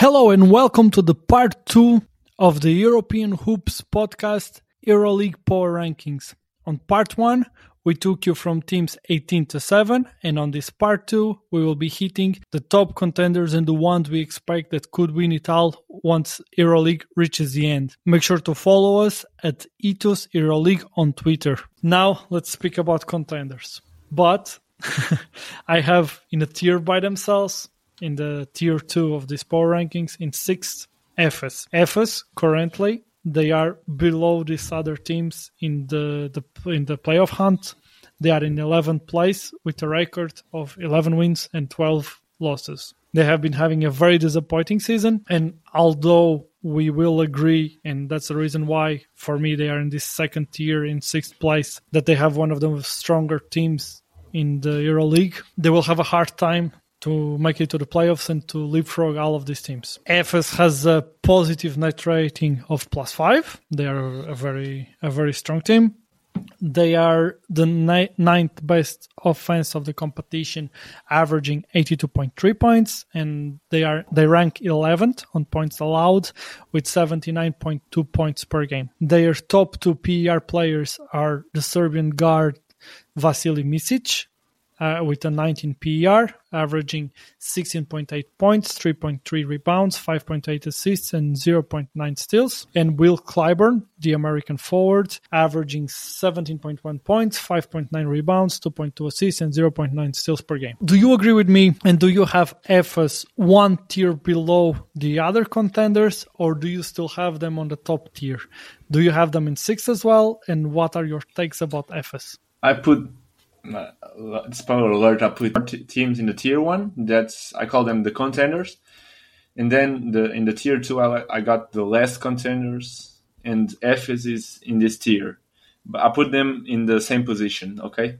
Hello and welcome to the part two of the European Hoops podcast EuroLeague Power Rankings. On part one, we took you from teams 18 to 7, and on this part two, we will be hitting the top contenders and the ones we expect that could win it all once EuroLeague reaches the end. Make sure to follow us at Ethos EuroLeague on Twitter. Now, let's speak about contenders. But I have in a tier by themselves in the tier two of these power rankings in sixth Efes. Efes currently they are below these other teams in the, the in the playoff hunt. They are in 11th place with a record of 11 wins and 12 losses. They have been having a very disappointing season, and although we will agree, and that's the reason why for me they are in this second tier in sixth place, that they have one of the stronger teams in the EuroLeague, they will have a hard time to make it to the playoffs and to leapfrog all of these teams. Efes has a positive net rating of plus five. They are a very a very strong team. They are the ni- ninth best offense of the competition, averaging 82.3 points, and they are they rank 11th on points allowed with 79.2 points per game. Their top two PER players are the Serbian guard Vasilije Micic uh, with a 19 PER, averaging 16.8 points, 3.3 rebounds, 5.8 assists, and 0.9 steals. And Will Clyburn, the American forward, averaging 17.1 points, 5.9 rebounds, 2.2 assists, and 0.9 steals per game. Do you agree with me? And do you have Efes one tier below the other contenders, or do you still have them on the top tier? Do you have them in six as well? And what are your takes about Efes? I put spoiler alert, I put teams in the tier one. That's I call them the contenders, and then the in the tier two, I, I got the last contenders, and Efes is in this tier. But I put them in the same position. Okay.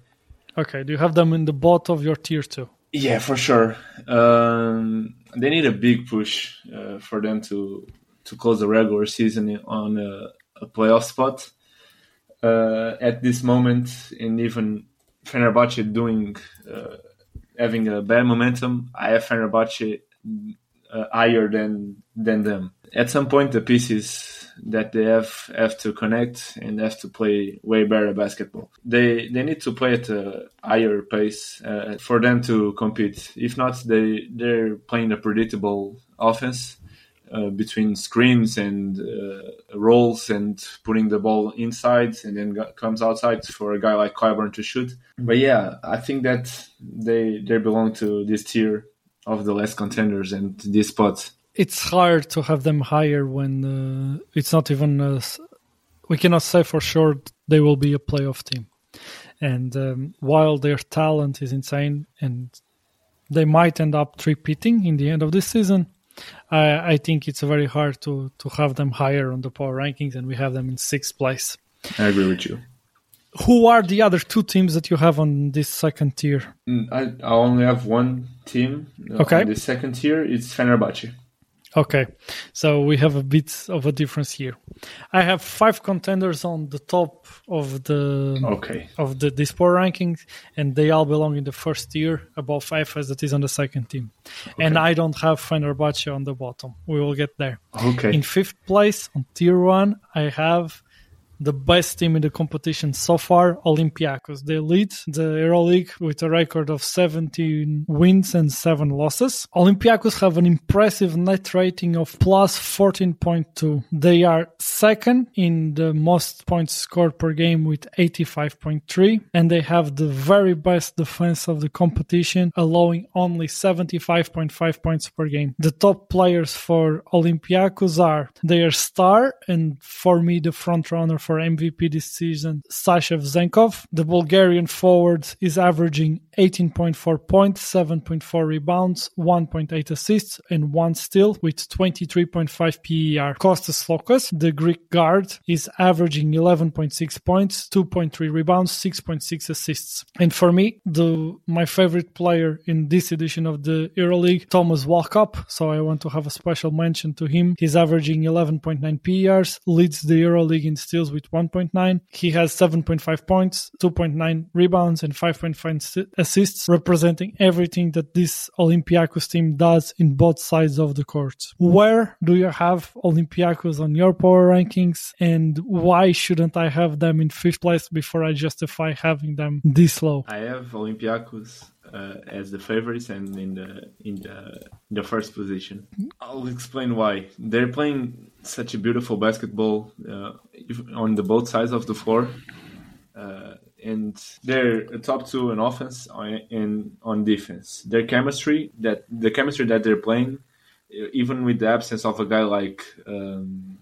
Okay. Do you have them in the bottom of your tier two? Yeah, for sure. Um, they need a big push uh, for them to to close the regular season on a, a playoff spot. Uh, at this moment, and even Fenerbahce doing uh, having a bad momentum, I have Fenerbahce uh, higher than than them. At some point, the pieces that they have have to connect and have to play way better basketball. They they need to play at a higher pace uh, for them to compete. If not, they they're playing a predictable offense uh, between screens and uh, rolls and putting the ball inside and then comes outside for a guy like Clyburn to shoot. But yeah, I think that they they belong to this tier of the less contenders and this spot. It's hard to have them higher when uh, it's not even. A, we cannot say for sure they will be a playoff team. And um, while their talent is insane and they might end up repeating in the end of this season, I, I think it's very hard to to have them higher on the power rankings, and we have them in sixth place. I agree with you. Who are the other two teams that you have on this second tier? Mm, I, I only have one team okay. on the second tier. It's Fenerbahce. Okay, so we have a bit of a difference here. I have five contenders on the top of the okay of the this power rankings, and they all belong in the first tier above Efes that is on the second team. Okay. And I don't have Fenerbahce on the bottom. We will get there. Okay. In fifth place on tier one, I have the best team in the competition so far, Olympiacos. They lead the EuroLeague with a record of 17 wins and 7 losses. Olympiacos have an impressive net rating of plus 14.2. They are second in the most points scored per game with 85.3 and they have the very best defense of the competition, allowing only 75.5 points per game. The top players for Olympiacos are their star and for me the front runner for MVP this season, Sasha Vezenkov. The Bulgarian forward is averaging 18.4 points, 7.4 rebounds, 1.8 assists, and 1 steal with 23.5 PER. Kostas Sloukas, the Greek guard, is averaging 11.6 points, 2.3 rebounds, 6.6 assists. And for me, the my favorite player in this edition of the EuroLeague, Thomas Walkup. So I want to have a special mention to him. He's averaging 11.9 PERs, leads the EuroLeague in steals with with 1.9. He has 7.5 points, 2.9 rebounds, and 5.5 assists, representing everything that this Olympiacos team does in both sides of the court. Where do you have Olympiacos on your power rankings, and why shouldn't I have them in fifth place before I justify having them this low? I have Olympiacos uh, as the favorites and in the in the in the first position. I'll explain why. They're playing such a beautiful basketball uh, on the both sides of the floor. Uh, and they're top two in offense and on defense. Their chemistry, that the chemistry that they're playing, even with the absence of a guy like um,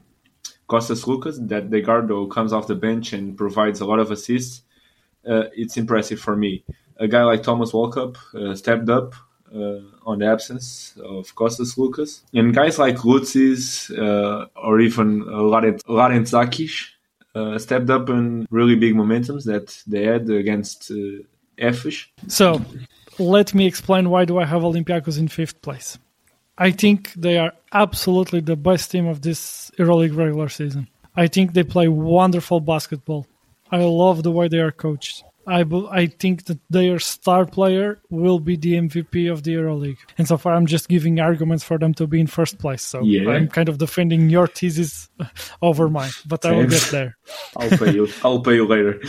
Costas Sloukas, that the guard comes off the bench and provides a lot of assists, uh, it's impressive for me a guy like Thomas Walkup uh, stepped up uh, on the absence of Costas Sloukas. And guys like Lutzis uh, or even Larentzakis uh, stepped up in really big momentums that they had against uh, Efes. So let me explain why do I have Olympiacos in fifth place. I think they are absolutely the best team of this EuroLeague regular season. I think they play wonderful basketball. I love the way they are coached. I, I think that their star player will be the MVP of the EuroLeague. And so far, I'm just giving arguments for them to be in first place. So yeah. I'm kind of defending your thesis over mine, but. I will get there. I'll pay you. I'll pay you later.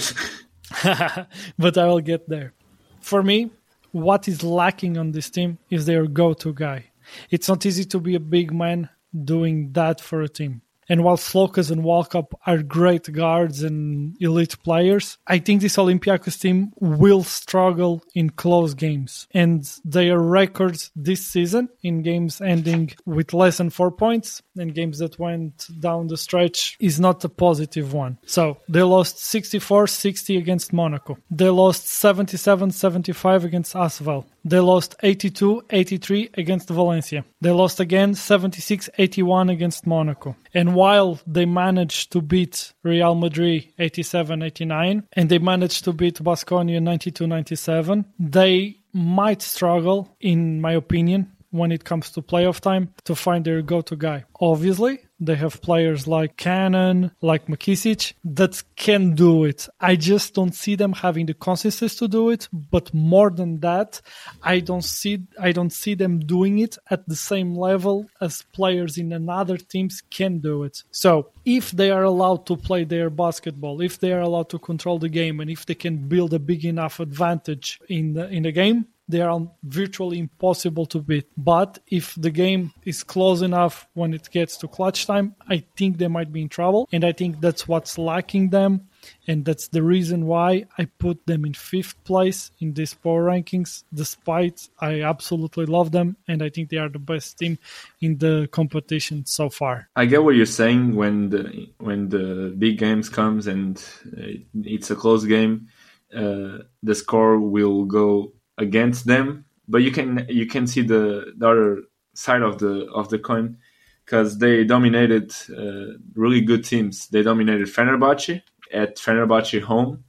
but I will get there. For me, what is lacking on this team is their go-to guy. It's not easy to be a big man doing that for a team. And while Sloukas and Walkup are great guards and elite players, I think this Olympiacos team will struggle in close games. And their records this season in games ending with less than four points and games that went down the stretch is not a positive one. So they lost 64 60 against Monaco. They lost 77 75 against Asvel. They lost 82 83 against Valencia. They lost again 76 81 against Monaco. And while they managed to beat Real Madrid 87 89 and they managed to beat Baskonia 92 97, they might struggle, in my opinion, when it comes to playoff time to find their go to guy. Obviously, they have players like Canaan, like McKissic that can do it. I just don't see them having the consistency to do it. But more than that, I don't see I don't see them doing it at the same level as players in another teams can do it. So if they are allowed to play their basketball, if they are allowed to control the game, and if they can build a big enough advantage in the in the game, they are virtually impossible to beat. But if the game is close enough when it gets to clutch time, I think they might be in trouble. And I think that's what's lacking them. And that's the reason why I put them in fifth place in these power rankings, despite I absolutely love them and I think they are the best team in the competition so far. I get what you're saying when the when the big games comes and uh, it's a close game, uh, the score will go against them, but you can you can see the, the other side of the of the coin because they dominated uh, really good teams. They dominated Fenerbahce at Fenerbahce home.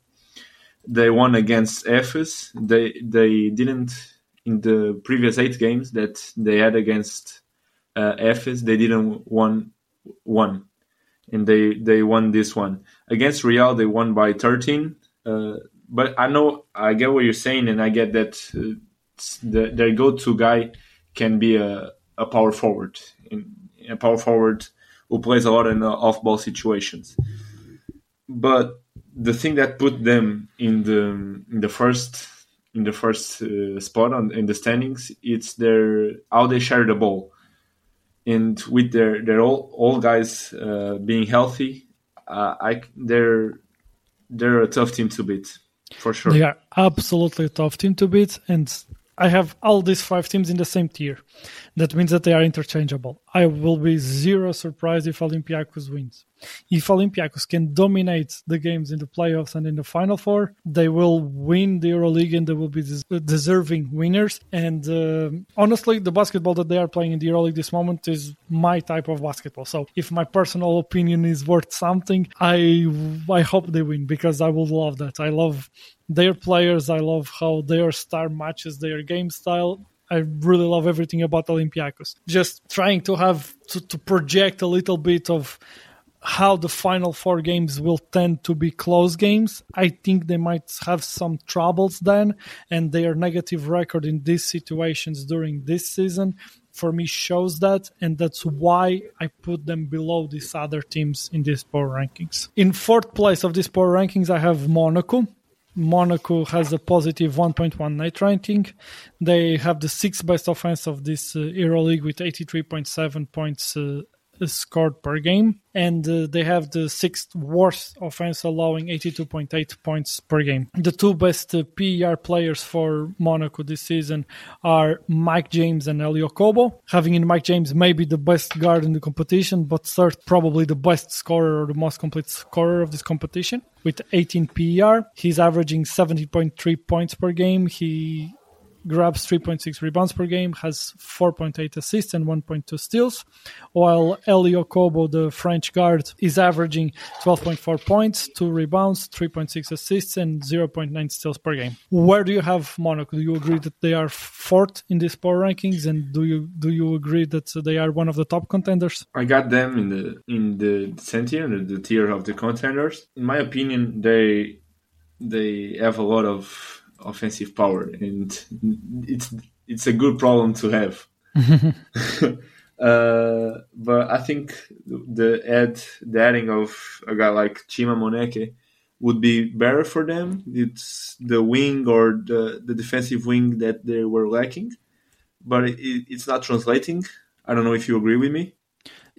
They won against Efes. They they didn't in the previous eight games that they had against uh, Efes. They didn't won one, and they they won this one against Real. They won by thirteen. Uh, but I know I get what you're saying, and I get that uh, the, their go-to guy can be a, a power forward, a power forward who plays a lot in uh, off-ball situations. But the thing that put them in the in the first in the first uh, spot on in the standings, it's their how they share the ball, and with their their all all guys uh, being healthy, uh, I they're they're a tough team to beat for sure. They are absolutely tough team to beat, and I have all these five teams in the same tier. That means that they are interchangeable. I will be zero surprised if Olympiacos wins. If Olympiacos can dominate the games in the playoffs and in the Final Four, they will win the EuroLeague and they will be deserving winners. And uh, honestly, the basketball that they are playing in the EuroLeague this moment is my type of basketball. So if my personal opinion is worth something, I I hope they win because I will love that. I love their players. I love how their star matches their game style. I really love everything about Olympiacos. Just trying to have to, to project a little bit of how the final four games will tend to be close games. I think they might have some troubles then, and their negative record in these situations during this season for me shows that, and that's why I put them below these other teams in these power rankings. In fourth place of these power rankings, I have Monaco. Monaco has a positive 1.1 net ranking. They have the sixth best offense of this uh, EuroLeague with 83.7 points uh, scored per game, and uh, they have the sixth worst offense, allowing 82.8 points per game. The two best uh, PER players for Monaco this season are Mike James and Elie Okobo. Having in Mike James maybe the best guard in the competition, but third probably the best scorer or the most complete scorer of this competition with 18 PER. He's averaging 70.3 points per game. He grabs 3.6 rebounds per game, has 4.8 assists and 1.2 steals, while Elie Okobo, the French guard, is averaging 12.4 points, 2 rebounds, 3.6 assists, and 0.9 steals per game. Where do you have Monaco? Do you agree that they are fourth in these power rankings, and do you do you agree that they are one of the top contenders? I got them in the in the center, the tier of the contenders. In my opinion, they they have a lot of offensive power, and it's it's a good problem to have. uh, but I think the add the adding of a guy like Chima Moneke would be better for them. It's the wing or the, the defensive wing that they were lacking, but it, it's not translating. I don't know if you agree with me.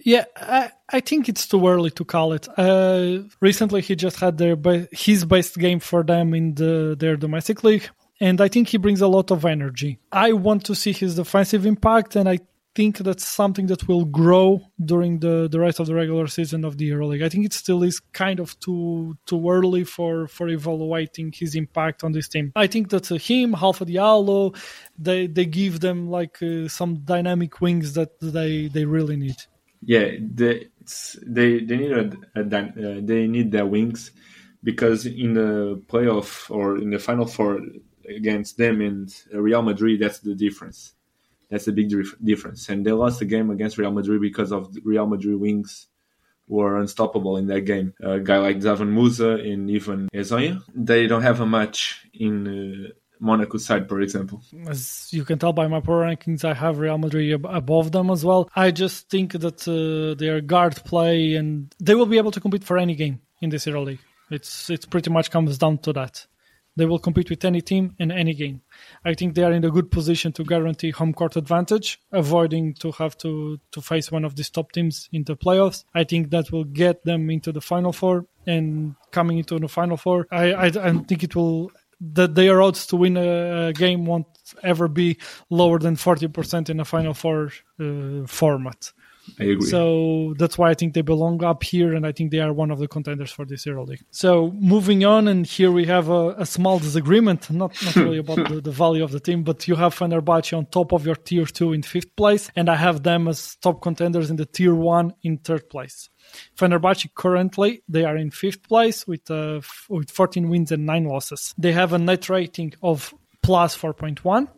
Yeah, I, I think it's too early to call it. Uh, recently, he just had their his best game for them in the their domestic league and I think he brings a lot of energy. I want to see his defensive impact, and I think that's something that will grow during the, the rest of the regular season of the EuroLeague. I think it still is kind of too too early for for evaluating his impact on this team. I think that uh, him, Alpha Diallo, they they give them like uh, some dynamic wings that they they really need. Yeah, they they they need a, a uh, they need their wings because in the playoff or in the final four against them and Real Madrid, that's the difference. That's a big difference. And they lost the game against Real Madrid because of Real Madrid wings were unstoppable in that game. A guy like Dzanan Musa and even Hezonja, they don't have a match in uh, Monaco side, for example. As you can tell by my power rankings, I have Real Madrid above them as well. I just think that uh, their guard play and they will be able to compete for any game in this EuroLeague. It's it pretty much comes down to that. They will compete with any team in any game. I think they are in a good position to guarantee home court advantage, avoiding to have to, to face one of these top teams in the playoffs. I think that will get them into the final four and coming into the final four. I, I, I think it will that their odds to win a, game won't ever be lower than 40% in a final four uh, format. I agree. So that's why I think they belong up here, and I think they are one of the contenders for this EuroLeague. So moving on, and here we have a, a small disagreement, not not really about the, the, value of the team, but you have Fenerbahce on top of your tier two in fifth place, and I have them as top contenders in the tier one in third place. Fenerbahce currently they are in fifth place with uh, with 14 wins and nine losses. They have a net rating of plus 4.1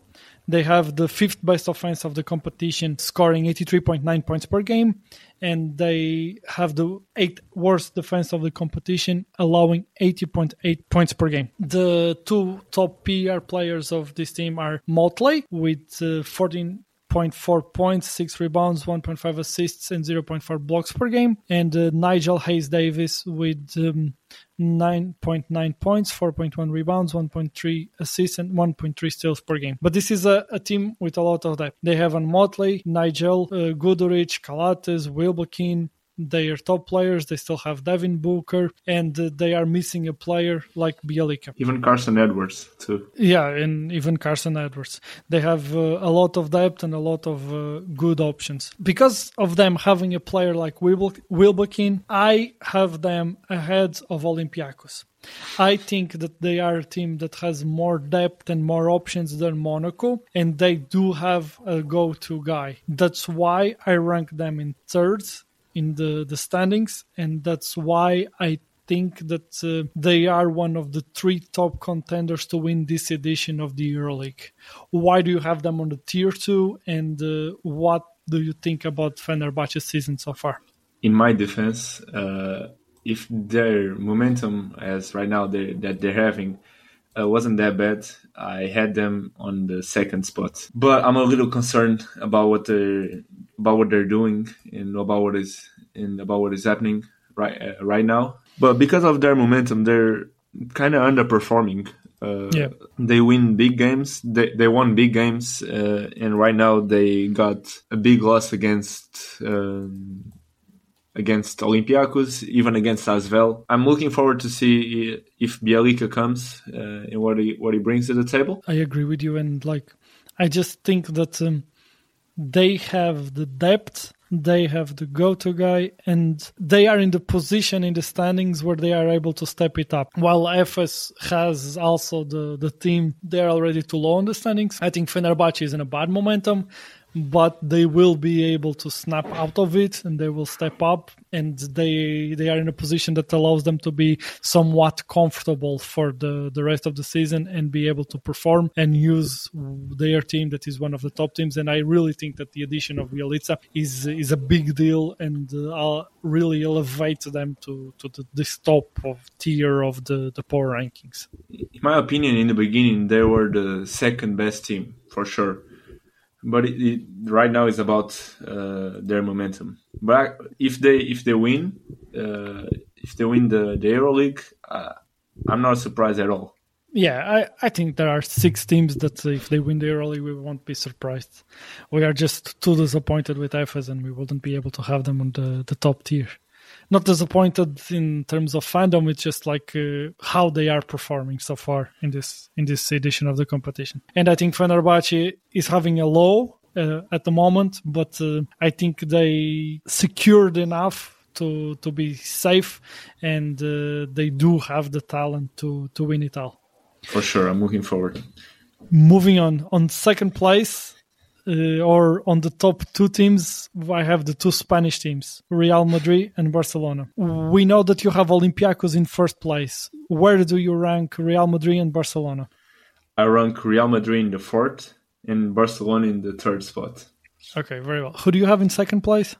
they have the fifth best offense of the competition, scoring 83.9 points per game, and they have the eighth worst defense of the competition, allowing 80.8 points per game. The two top PR players of this team are Motley with uh, 14 0.4 points, 6 rebounds, 1.5 assists, and 0.4 blocks per game. And uh, Nigel Hayes Davis with um, 9.9 points, 4.1 rebounds, 1.3 assists, and 1.3 steals per game. But this is a, a team with a lot of depth. They have on Motley, Nigel, uh, Guduric, Calathes, Wilbekin, their top players. They still have Devin Booker, and uh, they are missing a player like Bjelica. Even Carson Edwards, too. Yeah, and even Carson Edwards. They have uh, a lot of depth and a lot of uh, good options. Because of them having a player like Wilbekin, I have them ahead of Olympiacos. I think that they are a team that has more depth and more options than Monaco, and they do have a go to guy. That's why I rank them in third in the, the standings, and that's why I think that uh, they are one of the three top contenders to win this edition of the EuroLeague. Why do you have them on the tier two, and uh, what do you think about Fenerbahce's season so far? in my defense, uh, if their momentum as right now that they're having uh, wasn't that bad, I had them on the second spot. But I'm a little concerned about what they're about what they're doing and about what is and about what is happening right uh, right now. But because of their momentum, they're kind of underperforming. Uh, Yeah. They win big games. They they won big games, uh, and right now they got a big loss against um, against Olympiacos, even against Asvel. I'm looking forward to see if Bjelica comes uh, and what he what he brings to the table. I agree with you, and like I just think that um, they have the depth, they have the go-to guy, and they are in the position in the standings where they are able to step it up. While Efes has also the the team, they are already too low on the standings. I think Fenerbahce is in a bad momentum. But they will be able to snap out of it, and they will step up, and they they are in a position that allows them to be somewhat comfortable for the the rest of the season and be able to perform and use their team that is one of the top teams. And I really think that the addition of Bjelica is is a big deal and uh, really elevate them to to the, this top of tier of the the power rankings. In my opinion, in the beginning, they were the second best team for sure. But it, it, right now it's about uh, their momentum. But if they if they win, uh, if they win the the EuroLeague, uh, I'm not surprised at all. Yeah, I, I think there are six teams that if they win the EuroLeague, we won't be surprised. We are just too disappointed with EFES and we wouldn't be able to have them on the, the top tier. Not disappointed in terms of fandom, it's just like uh, how they are performing so far in this in this edition of the competition. And I think Fenerbahce is having a low uh, at the moment, but uh, I think they secured enough to to be safe, and uh, they do have the talent to to win it all. For sure, I'm looking forward. Moving on, on second place, uh, or on the top two teams, I have the two Spanish teams, Real Madrid and Barcelona. We know that you have Olympiacos in first place. Where do you rank Real Madrid and Barcelona? I rank Real Madrid in the fourth and Barcelona in the third spot. Okay, very well. Who do you have in second place?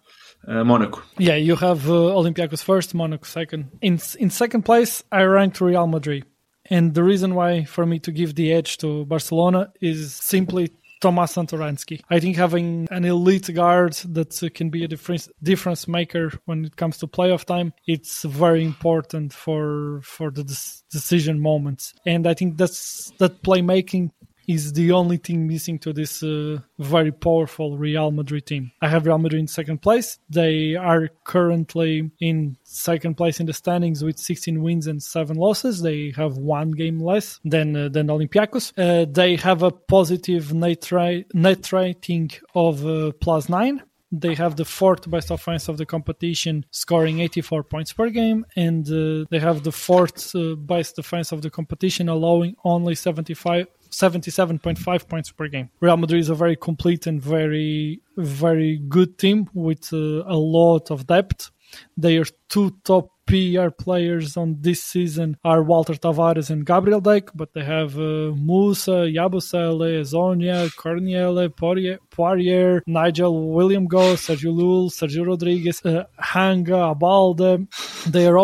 Uh, Monaco. Yeah, you have uh, Olympiacos first, Monaco second. In in second place, I ranked Real Madrid. And the reason why for me to give the edge to Barcelona is simply Tomas Satoransky. I think having an elite guard that can be a difference difference maker when it comes to playoff time, it's very important for for the des- decision moments. And I think that's that playmaking is the only thing missing to this uh, very powerful Real Madrid team. I have Real Madrid in second place. They are currently in second place in the standings with 16 wins and 7 losses. They have one game less than uh, than Olympiacos. Uh, they have a positive net, ra- net rating of uh, plus 9 they have the fourth best offense of the competition, scoring 84 points per game, and uh, they have the fourth uh, best defense of the competition, allowing only 75, 77.5 points per game. Real Madrid is a very complete and very, very good team with uh, a lot of depth. They are two top PER players on this season are Walter Tavares and Gabriel Deck, but they have uh, Musa, Yabusele, Hezonja, Cornelie, Poirier, Nigel Williams-Goss, Sergio Llull, Sergio Rodriguez, uh, Hanga, Abalde. Their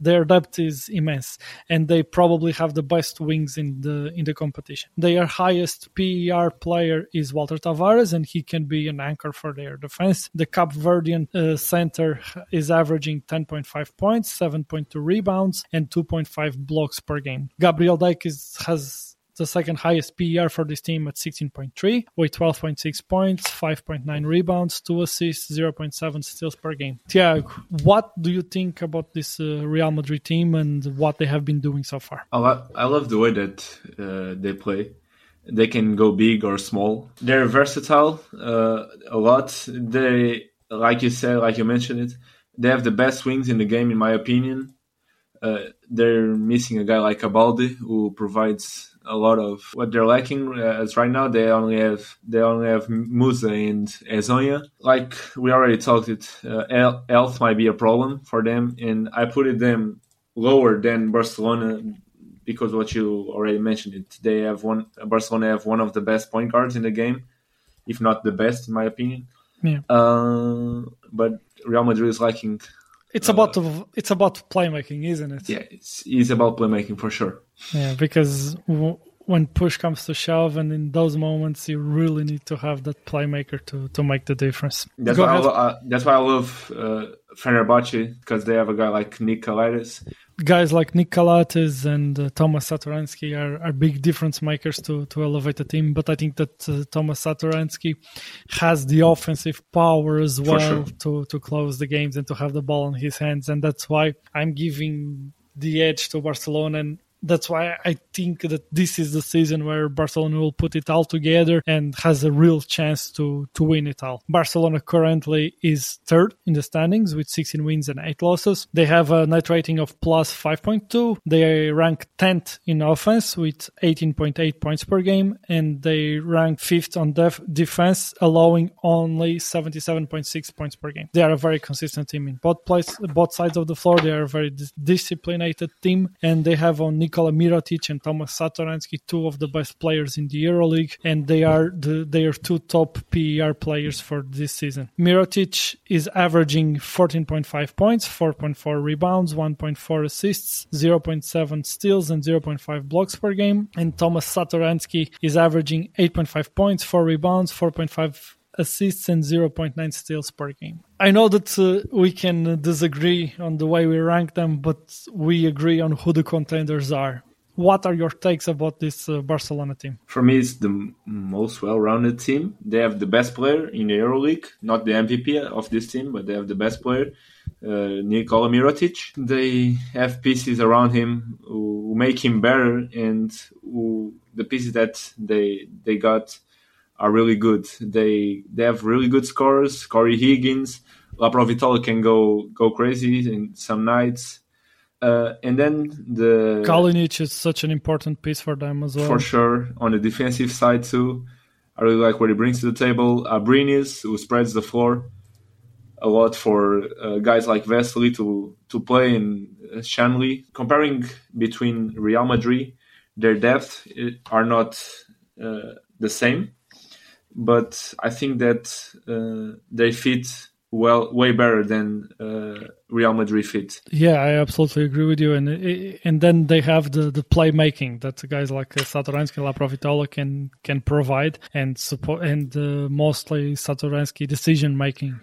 their depth is immense, and they probably have the best wings in the in the competition. Their highest PER player is Walter Tavares, and he can be an anchor for their defense. The Cape Verdean uh, center is averaging 10.5 points, 7.2 rebounds, and 2.5 blocks per game. Gabriel Deck is, has the second highest PER for this team at 16.3 with 12.6 points, 5.9 rebounds, 2 assists, 0.7 steals per game. Tiago, what do you think about this uh, Real Madrid team and what they have been doing so far? I, lo- I love the way that uh, they play. They can go big or small. They're versatile uh, a lot. They, like you said, like you mentioned it, they have the best wings in the game, in my opinion. Uh, they're missing a guy like Abalde who provides a lot of what they're lacking. Uh, as right now, they only have they only have Musa and Hezonja. Like we already talked, it uh, health might be a problem for them, and I put it them lower than Barcelona because what you already mentioned it. They have one Barcelona have one of the best point guards in the game, if not the best, in my opinion. Yeah. Uh, but Real Madrid is lacking. It's about it's about playmaking, isn't it? Yeah, it's, it's about playmaking for sure. Yeah, because w- when push comes to shove, and in those moments, you really need to have that playmaker to, to make the difference. That's Go why I, lo- uh, that's why I love uh, Fenerbahce because they have a guy like Nick. Guys like Nick Calathes and uh, Thomas Satoransky are, are big difference makers to, to elevate the team. But I think that uh, Thomas Satoransky has the offensive power as well sure. to, to close the games and to have the ball in his hands. And that's why I'm giving the edge to Barcelona. And that's why I think that this is the season where Barcelona will put it all together and has a real chance to, to win it all. Barcelona currently is third in the standings with 16 wins and 8 losses. They have a net rating of plus 5.2. They rank 10th in offense with 18.8 points per game and they rank 5th on def- defense, allowing only 77.6 points per game. They are a very consistent team in both place, both sides of the floor. They are a very dis- disciplined team and they have on Nikola Mirotic and Thomas Satoransky, two of the best players in the EuroLeague, and they are the they are two top PER players for this season. Mirotic is averaging 14.5 points, 4.4 rebounds, 1.4 assists, 0.7 steals, and 0.5 blocks per game, and Thomas Satoransky is averaging 8.5 points, 4 rebounds, 4.5 assists and 0.9 steals per game. I know that uh, we can disagree on the way we rank them, but we agree on who the contenders are. What are your takes about this uh, Barcelona team? For me, it's the most well-rounded team. They have the best player in the EuroLeague, not the MVP of this team, but they have the best player, uh, Nikola Mirotic. They have pieces around him who make him better, and who, the pieces that they they got are really good. They they have really good scorers. Cory Higgins, Laprovittola can go go crazy in some nights. Uh, and then the Kalinic is such an important piece for them as well. for sure on the defensive side too. I really like what he brings to the table. Abrines, who spreads the floor a lot for uh, guys like Vesely to to play in uh, Shanley. Comparing between Real Madrid, their depth uh, are not uh, the same, but I think that uh, they fit well way better than uh, Real Madrid fit. Yeah, I absolutely agree with you. And and then they have the, the playmaking that guys like uh, Satoransky, Laprovittola can can provide, and support and uh, mostly Satoransky decision making.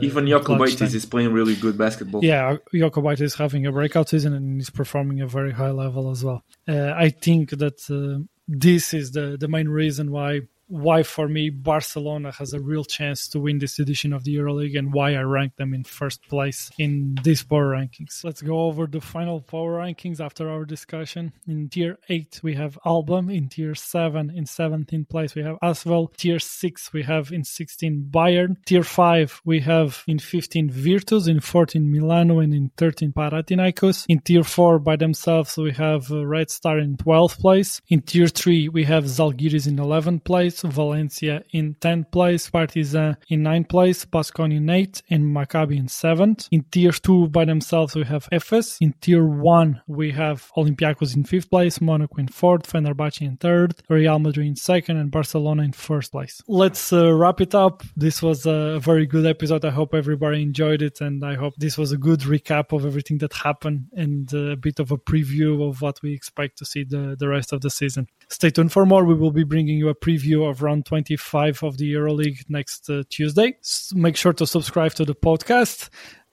Even Jokubaitis is playing really good basketball. Yeah, Jokubaitis is having a breakout season and he's performing a very high level as well. Uh, I think that uh, this is the, the main reason why why for me Barcelona has a real chance to win this edition of the EuroLeague and why I rank them in first place in these power rankings. Let's go over the final power rankings after our discussion. In tier 8 we have Alba, in tier 7 in 17th place we have Asvel, tier 6 we have in 16 Bayern, tier 5 we have in 15 Virtus, in 14 Milano and in 13 Panathinaikos. In tier 4 by themselves we have Red Star in 12th place. In tier 3 we have Zalgiris in 11th place, Valencia in 10th place, Partizan in 9th place, Baskonia in 8th and Maccabi in 7th. In tier 2 by themselves we have Efes. In tier 1 we have Olympiacos in 5th place, Monaco in 4th, Fenerbahce in 3rd, Real Madrid in 2nd and Barcelona in 1st place. Let's uh, wrap it up. This was a very good episode. I hope everybody enjoyed it and I hope this was a good recap of everything that happened and uh, a bit of a preview of what we expect to see the, the rest of the season. Stay tuned for more. We will be bringing you a preview of round 25 of the EuroLeague next uh, Tuesday. S- make sure to subscribe to the podcast.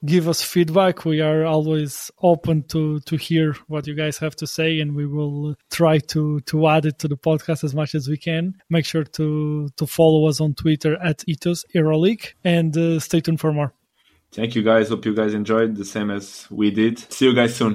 Give us feedback. We are always open to to hear what you guys have to say, and we will try to to add it to the podcast as much as we can. Make sure to to follow us on Twitter at Ethos EuroLeague, and uh, stay tuned for more. Thank you guys. Hope you guys enjoyed the same as we did. See you guys soon.